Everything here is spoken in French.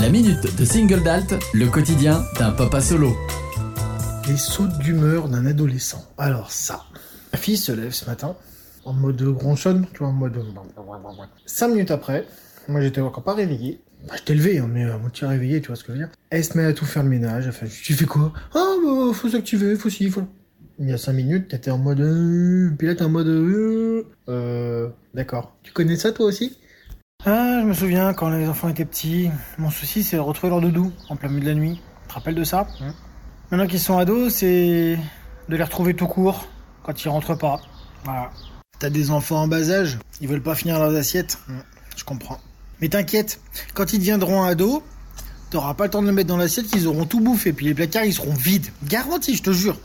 La minute de single dalt, le quotidien d'un papa solo. Les sautes d'humeur d'un adolescent. Alors ça. Ma fille se lève ce matin, en mode gronchonne, tu vois, en mode... Cinq minutes après, moi j'étais encore pas réveillé. Bah, je t'ai levé, hein, mais euh, mon petit réveillé, tu vois ce que je veux dire. Elle se met à tout faire le ménage, elle fait, tu fais quoi Ah, bah, faut s'activer, faut ci, faut... Il y a cinq minutes, t'étais en mode... Euh... Puis là, t'es en mode... Euh... euh D'accord. Tu connais ça, toi aussi? Ah, je me souviens, quand les enfants étaient petits, mon souci, c'est de retrouver leur doudou, en plein milieu de la nuit. Tu te rappelles de ça Maintenant qu'ils sont ados, c'est de les retrouver tout court, quand ils rentrent pas. Voilà. T'as des enfants en bas âge, ils veulent pas finir leurs assiettes. Je comprends. Mais t'inquiète, quand ils deviendront ados, t'auras pas le temps de le mettre dans l'assiette qu'ils auront tout bouffé, puis les placards ils seront vides. Garanti, je te jure.